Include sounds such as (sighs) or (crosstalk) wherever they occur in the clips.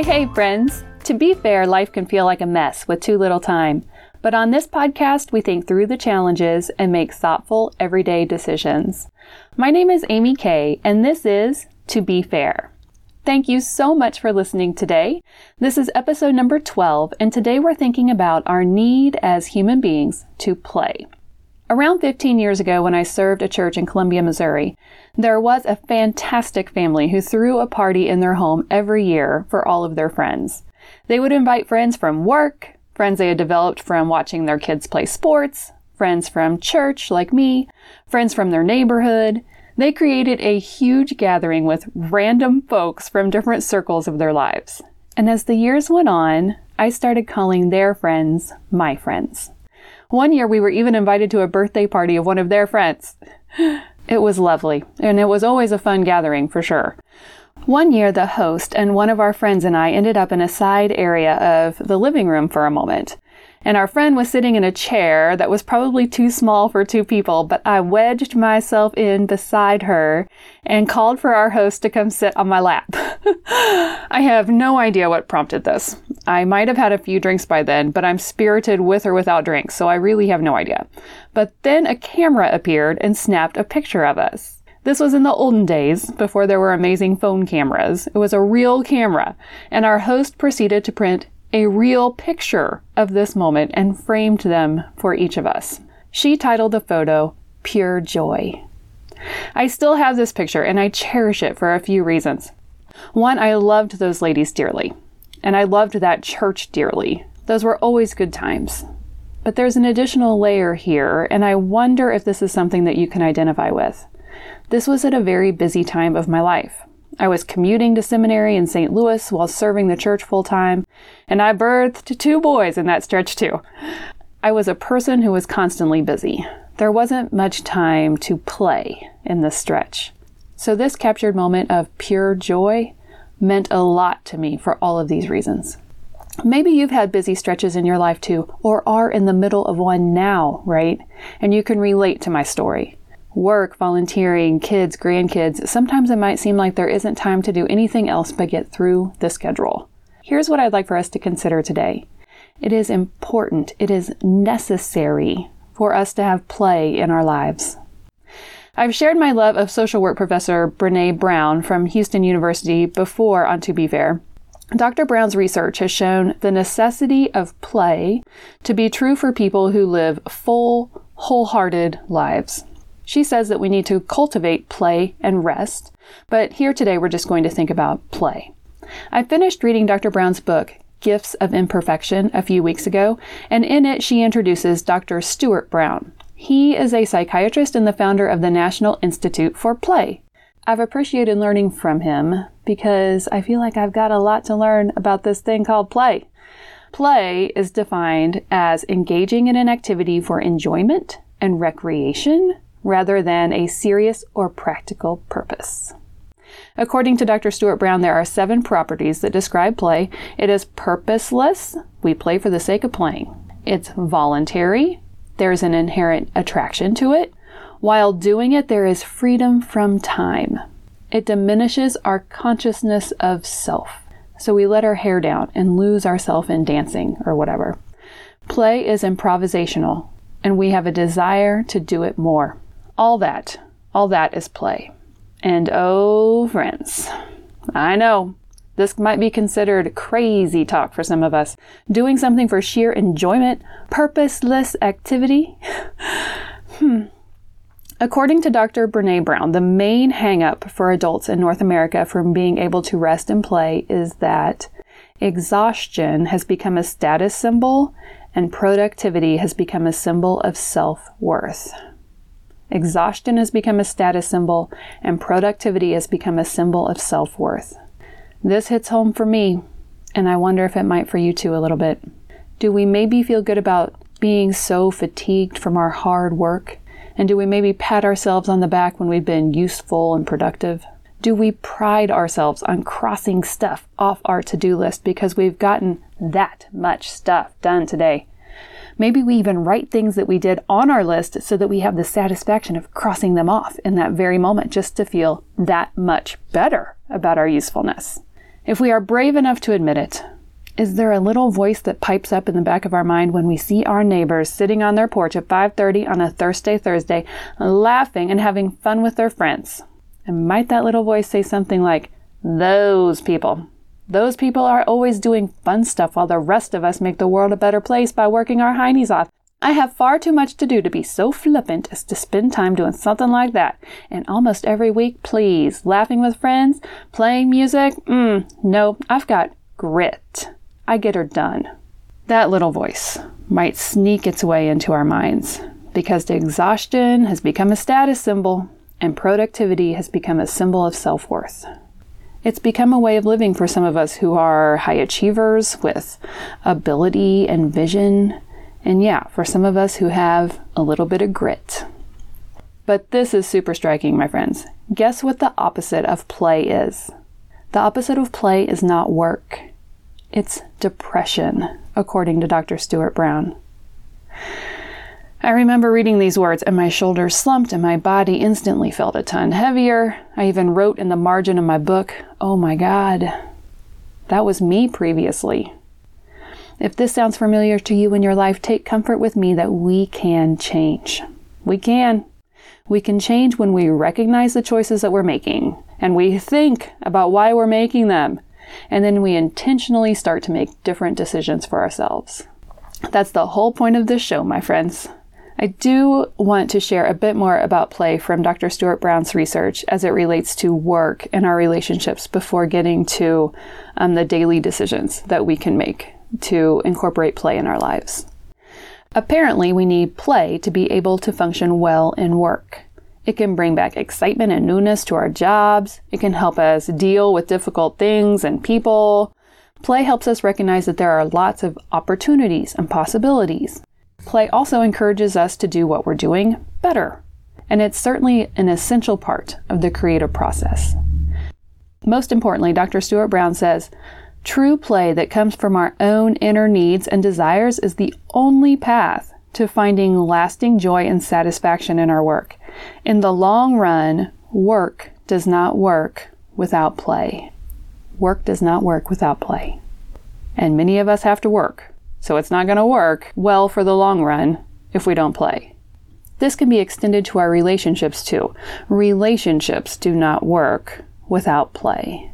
Hey, hey, friends. To be fair, life can feel like a mess with too little time. But on this podcast, we think through the challenges and make thoughtful, everyday decisions. My name is Amy Kay, and this is To Be Fair. Thank you so much for listening today. This is episode number 12, and today we're thinking about our need as human beings to play. Around 15 years ago, when I served a church in Columbia, Missouri, there was a fantastic family who threw a party in their home every year for all of their friends. They would invite friends from work, friends they had developed from watching their kids play sports, friends from church like me, friends from their neighborhood. They created a huge gathering with random folks from different circles of their lives. And as the years went on, I started calling their friends my friends. One year we were even invited to a birthday party of one of their friends. (gasps) It was lovely, and it was always a fun gathering for sure. One year, the host and one of our friends and I ended up in a side area of the living room for a moment and our friend was sitting in a chair that was probably too small for two people, but I wedged myself in beside her and called for our host to come sit on my lap. (laughs) I have no idea what prompted this. I might have had a few drinks by then, but I'm spirited with or without drinks, so I really have no idea. But then a camera appeared and snapped a picture of us. This was in the olden days, before there were amazing phone cameras. It was a real camera, and our host proceeded to print a real picture of this moment and framed them for each of us. She titled the photo Pure Joy. I still have this picture and I cherish it for a few reasons. One, I loved those ladies dearly, and I loved that church dearly. Those were always good times. But there's an additional layer here, and I wonder if this is something that you can identify with. This was at a very busy time of my life. I was commuting to seminary in St. Louis while serving the church full time, and I birthed two boys in that stretch too. I was a person who was constantly busy. There wasn't much time to play in this stretch. So, this captured moment of pure joy meant a lot to me for all of these reasons. Maybe you've had busy stretches in your life too, or are in the middle of one now, right? And you can relate to my story work, volunteering, kids, grandkids, sometimes it might seem like there isn't time to do anything else but get through the schedule. Here's what I'd like for us to consider today it is important, it is necessary for us to have play in our lives. I've shared my love of social work professor Brene Brown from Houston University before on To Be Fair. Dr. Brown's research has shown the necessity of play to be true for people who live full, wholehearted lives. She says that we need to cultivate play and rest, but here today we're just going to think about play. I finished reading Dr. Brown's book, Gifts of Imperfection, a few weeks ago, and in it she introduces Dr. Stuart Brown. He is a psychiatrist and the founder of the National Institute for Play. I've appreciated learning from him because I feel like I've got a lot to learn about this thing called play. Play is defined as engaging in an activity for enjoyment and recreation rather than a serious or practical purpose. According to Dr. Stuart Brown, there are seven properties that describe play. It is purposeless, we play for the sake of playing. It's voluntary, there's an inherent attraction to it. While doing it, there is freedom from time. It diminishes our consciousness of self. So we let our hair down and lose ourselves in dancing or whatever. Play is improvisational, and we have a desire to do it more. All that, all that is play. And oh, friends, I know this might be considered crazy talk for some of us. Doing something for sheer enjoyment, purposeless activity. (sighs) hmm. According to Dr. Brene Brown, the main hangup for adults in North America from being able to rest and play is that exhaustion has become a status symbol and productivity has become a symbol of self worth. Exhaustion has become a status symbol, and productivity has become a symbol of self worth. This hits home for me, and I wonder if it might for you too a little bit. Do we maybe feel good about being so fatigued from our hard work? And do we maybe pat ourselves on the back when we've been useful and productive? Do we pride ourselves on crossing stuff off our to do list because we've gotten that much stuff done today? Maybe we even write things that we did on our list so that we have the satisfaction of crossing them off in that very moment just to feel that much better about our usefulness. If we are brave enough to admit it, is there a little voice that pipes up in the back of our mind when we see our neighbors sitting on their porch at 5:30 on a Thursday Thursday, laughing and having fun with their friends? And might that little voice say something like, "Those people. Those people are always doing fun stuff while the rest of us make the world a better place by working our heinies off. I have far too much to do to be so flippant as to spend time doing something like that. And almost every week, please, laughing with friends, playing music, mm, no, I've got grit. I get her done. That little voice might sneak its way into our minds because the exhaustion has become a status symbol and productivity has become a symbol of self worth. It's become a way of living for some of us who are high achievers with ability and vision, and yeah, for some of us who have a little bit of grit. But this is super striking, my friends. Guess what the opposite of play is? The opposite of play is not work. It's depression, according to Dr. Stuart Brown. I remember reading these words, and my shoulders slumped, and my body instantly felt a ton heavier. I even wrote in the margin of my book, Oh my God, that was me previously. If this sounds familiar to you in your life, take comfort with me that we can change. We can. We can change when we recognize the choices that we're making and we think about why we're making them and then we intentionally start to make different decisions for ourselves. That's the whole point of this show, my friends. I do want to share a bit more about play from Dr. Stuart Brown's research as it relates to work and our relationships before getting to um, the daily decisions that we can make to incorporate play in our lives. Apparently, we need play to be able to function well in work. It can bring back excitement and newness to our jobs. It can help us deal with difficult things and people. Play helps us recognize that there are lots of opportunities and possibilities. Play also encourages us to do what we're doing better, and it's certainly an essential part of the creative process. Most importantly, Dr. Stuart Brown says true play that comes from our own inner needs and desires is the only path to finding lasting joy and satisfaction in our work. In the long run, work does not work without play. Work does not work without play. And many of us have to work, so it's not going to work well for the long run if we don't play. This can be extended to our relationships too. Relationships do not work without play.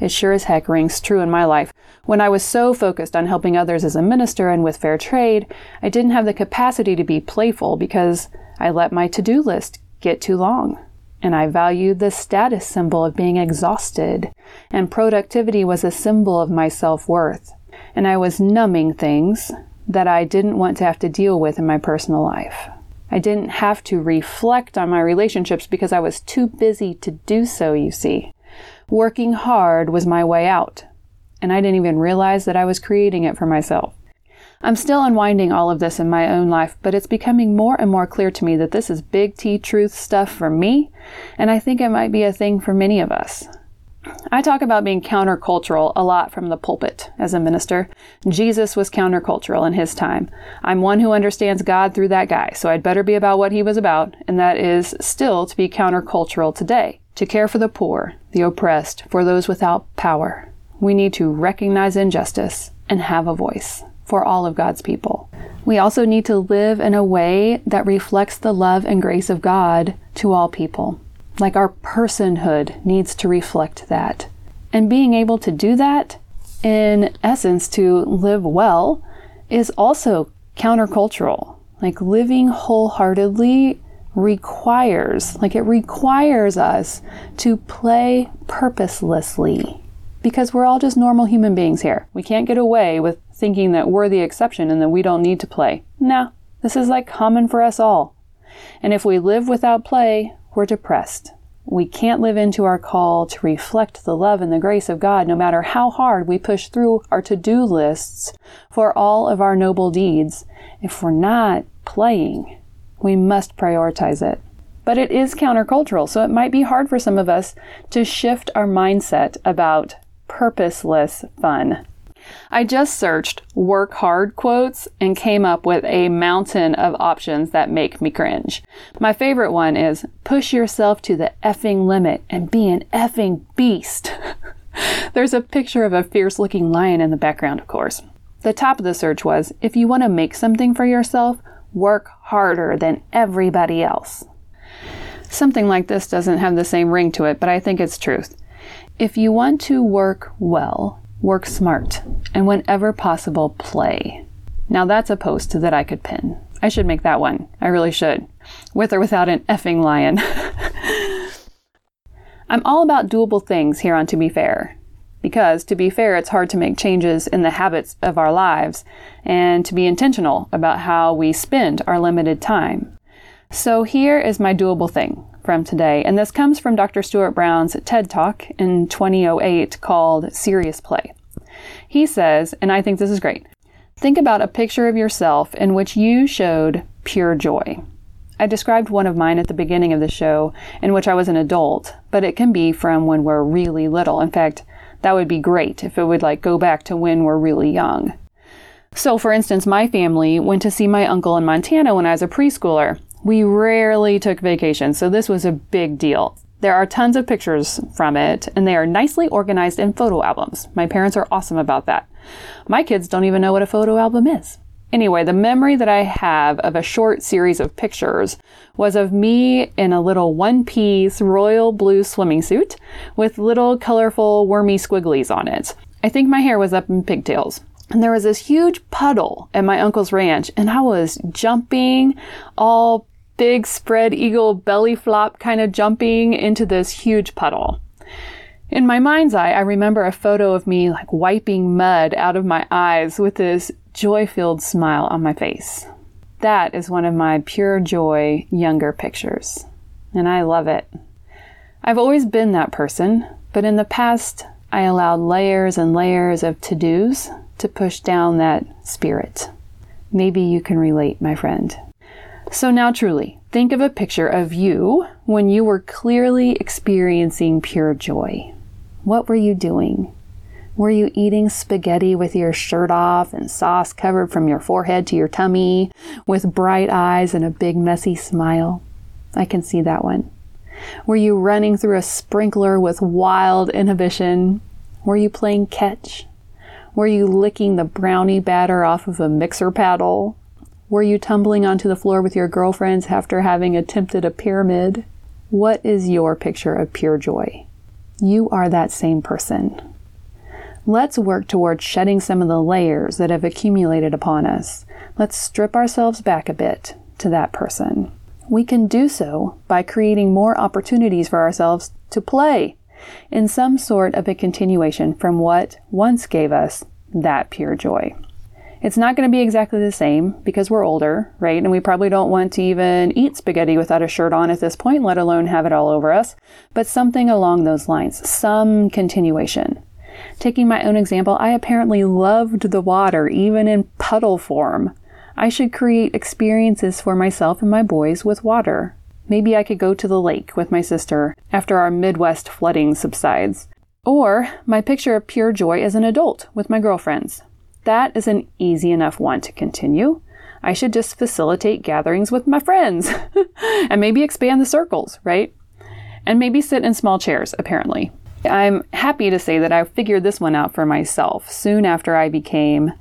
It sure as heck rings true in my life. When I was so focused on helping others as a minister and with fair trade, I didn't have the capacity to be playful because I let my to do list get too long. And I valued the status symbol of being exhausted, and productivity was a symbol of my self worth. And I was numbing things that I didn't want to have to deal with in my personal life. I didn't have to reflect on my relationships because I was too busy to do so, you see. Working hard was my way out, and I didn't even realize that I was creating it for myself. I'm still unwinding all of this in my own life, but it's becoming more and more clear to me that this is big T truth stuff for me, and I think it might be a thing for many of us. I talk about being countercultural a lot from the pulpit as a minister. Jesus was countercultural in his time. I'm one who understands God through that guy, so I'd better be about what he was about, and that is still to be countercultural today to care for the poor, the oppressed, for those without power. We need to recognize injustice and have a voice for all of God's people. We also need to live in a way that reflects the love and grace of God to all people. Like our personhood needs to reflect that. And being able to do that, in essence, to live well, is also countercultural. Like living wholeheartedly requires, like it requires us to play purposelessly because we're all just normal human beings here. We can't get away with thinking that we're the exception and that we don't need to play. No, this is like common for us all. And if we live without play, we're depressed. We can't live into our call to reflect the love and the grace of God no matter how hard we push through our to do lists for all of our noble deeds if we're not playing we must prioritize it. But it is countercultural, so it might be hard for some of us to shift our mindset about purposeless fun. I just searched work hard quotes and came up with a mountain of options that make me cringe. My favorite one is push yourself to the effing limit and be an effing beast. (laughs) There's a picture of a fierce looking lion in the background, of course. The top of the search was if you want to make something for yourself, work harder than everybody else. Something like this doesn't have the same ring to it, but I think it's truth. If you want to work well, work smart, and whenever possible, play. Now that's a post that I could pin. I should make that one. I really should. With or without an effing lion. (laughs) I'm all about doable things here on To Be Fair. Because, to be fair, it's hard to make changes in the habits of our lives and to be intentional about how we spend our limited time. So, here is my doable thing from today, and this comes from Dr. Stuart Brown's TED Talk in 2008 called Serious Play. He says, and I think this is great think about a picture of yourself in which you showed pure joy. I described one of mine at the beginning of the show in which I was an adult, but it can be from when we're really little. In fact, that would be great if it would like go back to when we're really young. So, for instance, my family went to see my uncle in Montana when I was a preschooler. We rarely took vacations, so this was a big deal. There are tons of pictures from it, and they are nicely organized in photo albums. My parents are awesome about that. My kids don't even know what a photo album is. Anyway, the memory that I have of a short series of pictures was of me in a little one piece royal blue swimming suit with little colorful wormy squigglies on it. I think my hair was up in pigtails. And there was this huge puddle at my uncle's ranch, and I was jumping all big spread eagle belly flop kind of jumping into this huge puddle. In my mind's eye, I remember a photo of me like wiping mud out of my eyes with this joy filled smile on my face. That is one of my pure joy younger pictures, and I love it. I've always been that person, but in the past, I allowed layers and layers of to dos to push down that spirit. Maybe you can relate, my friend. So now, truly, think of a picture of you when you were clearly experiencing pure joy. What were you doing? Were you eating spaghetti with your shirt off and sauce covered from your forehead to your tummy, with bright eyes and a big messy smile? I can see that one. Were you running through a sprinkler with wild inhibition? Were you playing catch? Were you licking the brownie batter off of a mixer paddle? Were you tumbling onto the floor with your girlfriends after having attempted a pyramid? What is your picture of pure joy? You are that same person. Let's work towards shedding some of the layers that have accumulated upon us. Let's strip ourselves back a bit to that person. We can do so by creating more opportunities for ourselves to play in some sort of a continuation from what once gave us that pure joy. It's not going to be exactly the same because we're older, right? And we probably don't want to even eat spaghetti without a shirt on at this point, let alone have it all over us. But something along those lines, some continuation. Taking my own example, I apparently loved the water, even in puddle form. I should create experiences for myself and my boys with water. Maybe I could go to the lake with my sister after our Midwest flooding subsides. Or my picture of pure joy as an adult with my girlfriends. That is an easy enough one to continue. I should just facilitate gatherings with my friends (laughs) and maybe expand the circles, right? And maybe sit in small chairs, apparently. I'm happy to say that I figured this one out for myself soon after I became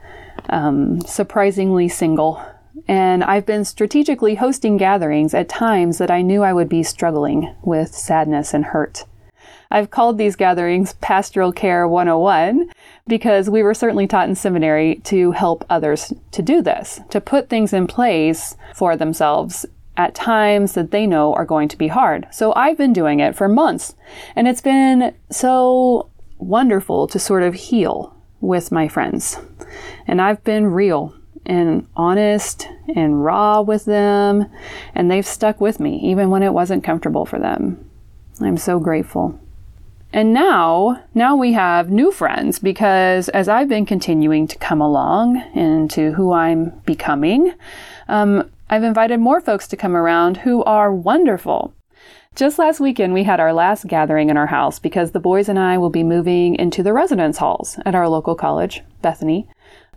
um, surprisingly single. And I've been strategically hosting gatherings at times that I knew I would be struggling with sadness and hurt. I've called these gatherings Pastoral Care 101 because we were certainly taught in seminary to help others to do this, to put things in place for themselves at times that they know are going to be hard. So I've been doing it for months, and it's been so wonderful to sort of heal with my friends. And I've been real and honest and raw with them, and they've stuck with me even when it wasn't comfortable for them. I'm so grateful. And now, now we have new friends because as I've been continuing to come along into who I'm becoming, um, I've invited more folks to come around who are wonderful. Just last weekend, we had our last gathering in our house because the boys and I will be moving into the residence halls at our local college, Bethany.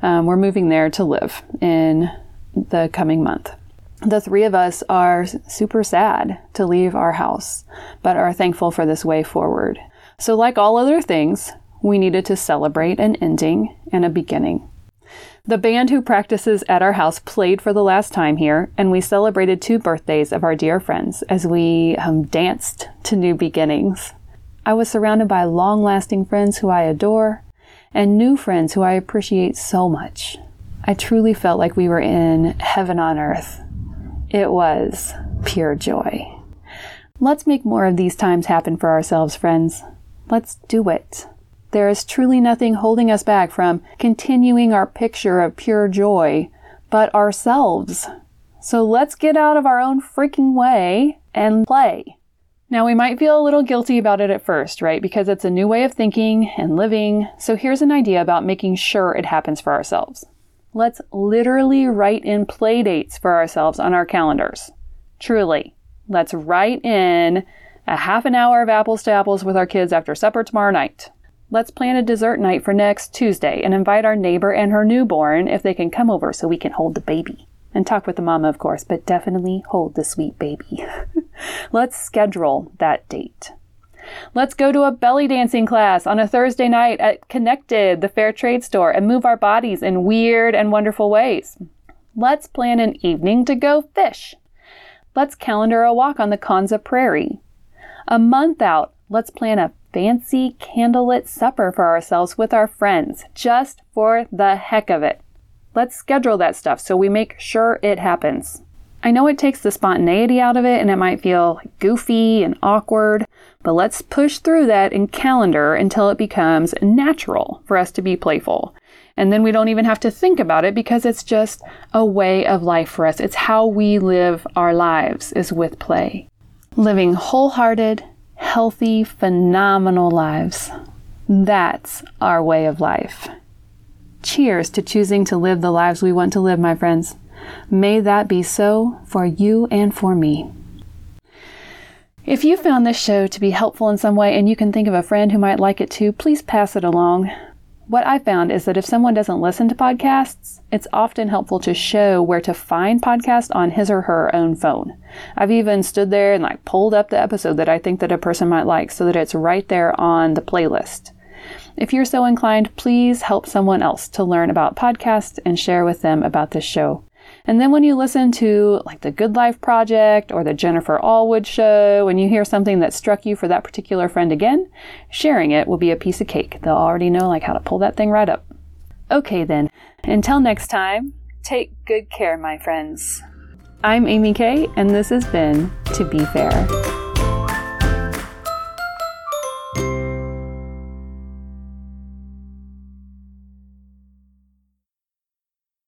Um, we're moving there to live in the coming month. The three of us are super sad to leave our house, but are thankful for this way forward. So, like all other things, We needed to celebrate an ending and a beginning. The band who practices at our house played for the last time here, and we celebrated two birthdays of our dear friends as we um, danced to new beginnings. I was surrounded by long lasting friends who I adore and new friends who I appreciate so much. I truly felt like we were in heaven on earth. It was pure joy. Let's make more of these times happen for ourselves, friends. Let's do it. There is truly nothing holding us back from continuing our picture of pure joy but ourselves. So let's get out of our own freaking way and play. Now, we might feel a little guilty about it at first, right? Because it's a new way of thinking and living. So, here's an idea about making sure it happens for ourselves. Let's literally write in play dates for ourselves on our calendars. Truly. Let's write in a half an hour of apples to apples with our kids after supper tomorrow night. Let's plan a dessert night for next Tuesday and invite our neighbor and her newborn if they can come over so we can hold the baby. And talk with the mama, of course, but definitely hold the sweet baby. (laughs) Let's schedule that date. Let's go to a belly dancing class on a Thursday night at Connected, the fair trade store, and move our bodies in weird and wonderful ways. Let's plan an evening to go fish. Let's calendar a walk on the Konza Prairie. A month out, let's plan a fancy candlelit supper for ourselves with our friends, just for the heck of it. Let's schedule that stuff so we make sure it happens. I know it takes the spontaneity out of it and it might feel goofy and awkward, but let's push through that in calendar until it becomes natural for us to be playful. And then we don't even have to think about it because it's just a way of life for us. It's how we live our lives is with play. Living wholehearted, healthy, phenomenal lives. That's our way of life. Cheers to choosing to live the lives we want to live, my friends. May that be so for you and for me. If you found this show to be helpful in some way and you can think of a friend who might like it too, please pass it along. What I found is that if someone doesn't listen to podcasts, it's often helpful to show where to find podcasts on his or her own phone. I've even stood there and like pulled up the episode that I think that a person might like so that it's right there on the playlist. If you're so inclined, please help someone else to learn about podcasts and share with them about this show. And then when you listen to like the Good Life Project or the Jennifer Allwood show, and you hear something that struck you for that particular friend again, sharing it will be a piece of cake. They'll already know like how to pull that thing right up. Okay then, until next time, take good care, my friends. I'm Amy Kay, and this has been To Be Fair.